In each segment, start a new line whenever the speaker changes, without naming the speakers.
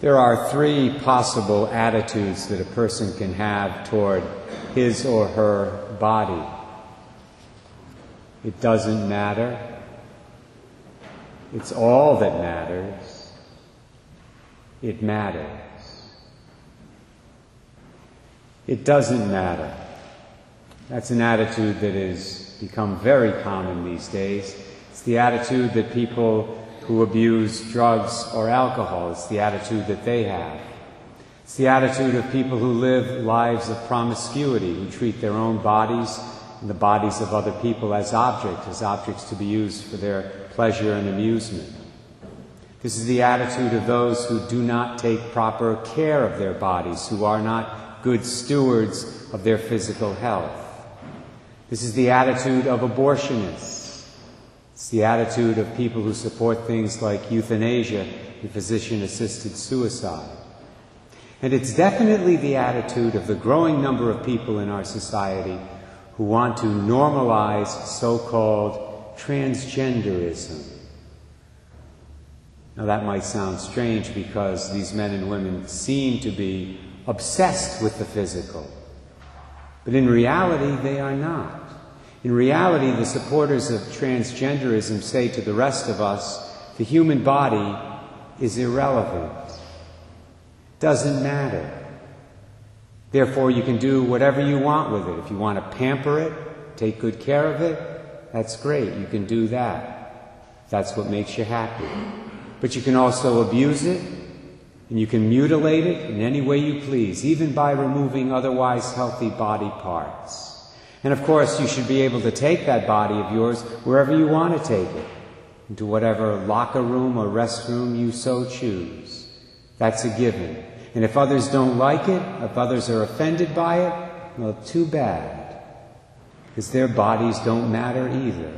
There are three possible attitudes that a person can have toward his or her body. It doesn't matter. It's all that matters. It matters. It doesn't matter. That's an attitude that has become very common these days. It's the attitude that people who abuse drugs or alcohol. It's the attitude that they have. It's the attitude of people who live lives of promiscuity, who treat their own bodies and the bodies of other people as objects, as objects to be used for their pleasure and amusement. This is the attitude of those who do not take proper care of their bodies, who are not good stewards of their physical health. This is the attitude of abortionists it's the attitude of people who support things like euthanasia and physician assisted suicide. And it's definitely the attitude of the growing number of people in our society who want to normalize so called transgenderism. Now, that might sound strange because these men and women seem to be obsessed with the physical. But in reality, they are not. In reality, the supporters of transgenderism say to the rest of us the human body is irrelevant, doesn't matter. Therefore, you can do whatever you want with it. If you want to pamper it, take good care of it, that's great. You can do that. That's what makes you happy. But you can also abuse it, and you can mutilate it in any way you please, even by removing otherwise healthy body parts. And of course, you should be able to take that body of yours wherever you want to take it, into whatever locker room or restroom you so choose. That's a given. And if others don't like it, if others are offended by it, well, too bad. Because their bodies don't matter either.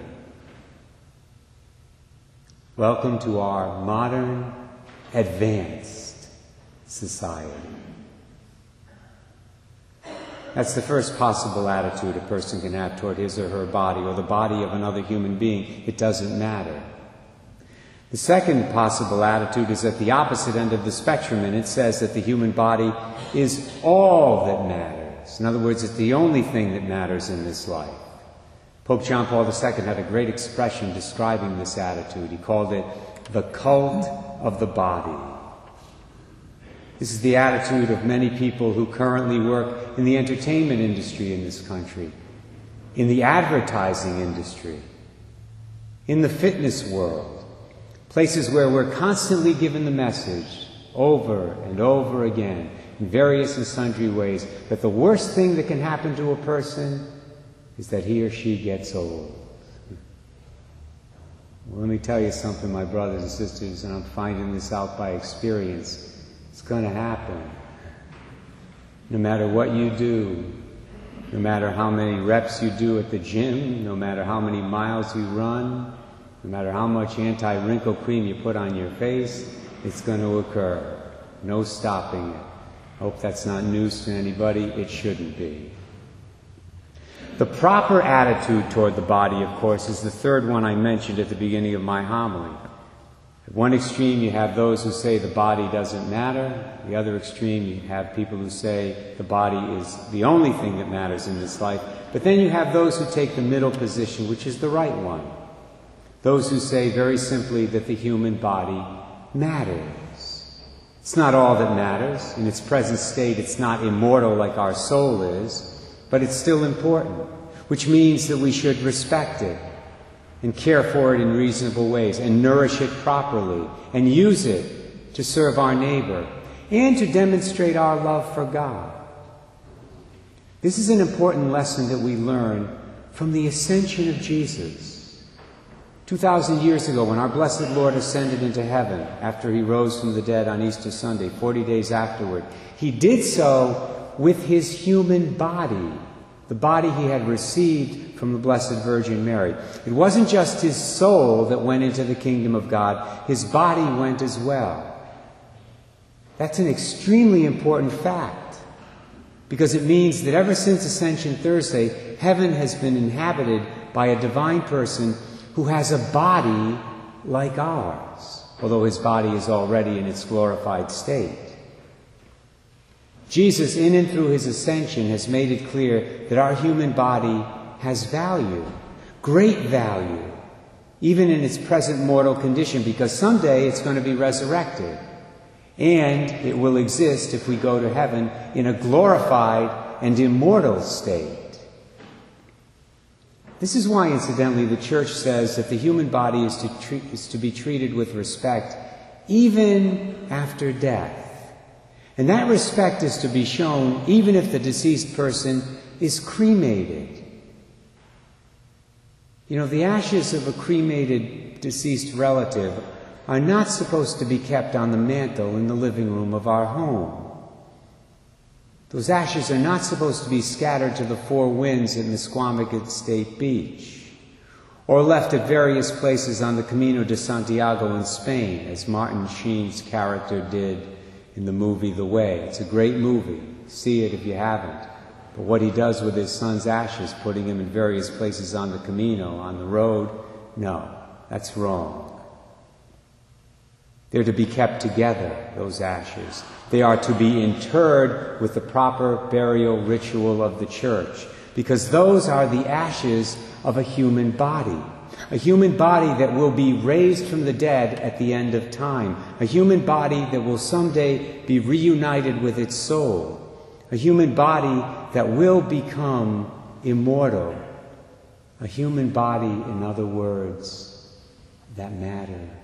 Welcome to our modern, advanced society. That's the first possible attitude a person can have toward his or her body or the body of another human being. It doesn't matter. The second possible attitude is at the opposite end of the spectrum, and it says that the human body is all that matters. In other words, it's the only thing that matters in this life. Pope John Paul II had a great expression describing this attitude. He called it the cult of the body. This is the attitude of many people who currently work in the entertainment industry in this country, in the advertising industry, in the fitness world, places where we're constantly given the message over and over again in various and sundry ways that the worst thing that can happen to a person is that he or she gets old. Well, let me tell you something, my brothers and sisters, and I'm finding this out by experience. Going to happen. No matter what you do, no matter how many reps you do at the gym, no matter how many miles you run, no matter how much anti wrinkle cream you put on your face, it's going to occur. No stopping it. Hope that's not news to anybody. It shouldn't be. The proper attitude toward the body, of course, is the third one I mentioned at the beginning of my homily. One extreme, you have those who say the body doesn't matter. The other extreme, you have people who say the body is the only thing that matters in this life. But then you have those who take the middle position, which is the right one. Those who say very simply that the human body matters. It's not all that matters. In its present state, it's not immortal like our soul is, but it's still important, which means that we should respect it and care for it in reasonable ways and nourish it properly and use it to serve our neighbor and to demonstrate our love for God. This is an important lesson that we learn from the ascension of Jesus. 2,000 years ago, when our blessed Lord ascended into heaven after he rose from the dead on Easter Sunday, 40 days afterward, he did so with his human body, the body he had received from the Blessed Virgin Mary. It wasn't just his soul that went into the kingdom of God, his body went as well. That's an extremely important fact because it means that ever since Ascension Thursday, heaven has been inhabited by a divine person who has a body like ours. although his body is already in its glorified state. Jesus, in and through his ascension, has made it clear that our human body has value, great value, even in its present mortal condition, because someday it's going to be resurrected. And it will exist if we go to heaven in a glorified and immortal state. This is why, incidentally, the church says that the human body is to, treat, is to be treated with respect even after death. And that respect is to be shown even if the deceased person is cremated. You know, the ashes of a cremated deceased relative are not supposed to be kept on the mantel in the living room of our home. Those ashes are not supposed to be scattered to the four winds in Misquamicut State Beach, or left at various places on the Camino de Santiago in Spain, as Martin Sheen's character did in the movie The Way. It's a great movie. See it if you haven't. But what he does with his son's ashes, putting him in various places on the Camino, on the road, no, that's wrong. They're to be kept together, those ashes. They are to be interred with the proper burial ritual of the church, because those are the ashes of a human body. A human body that will be raised from the dead at the end of time. A human body that will someday be reunited with its soul. A human body that will become immortal. A human body, in other words, that matters.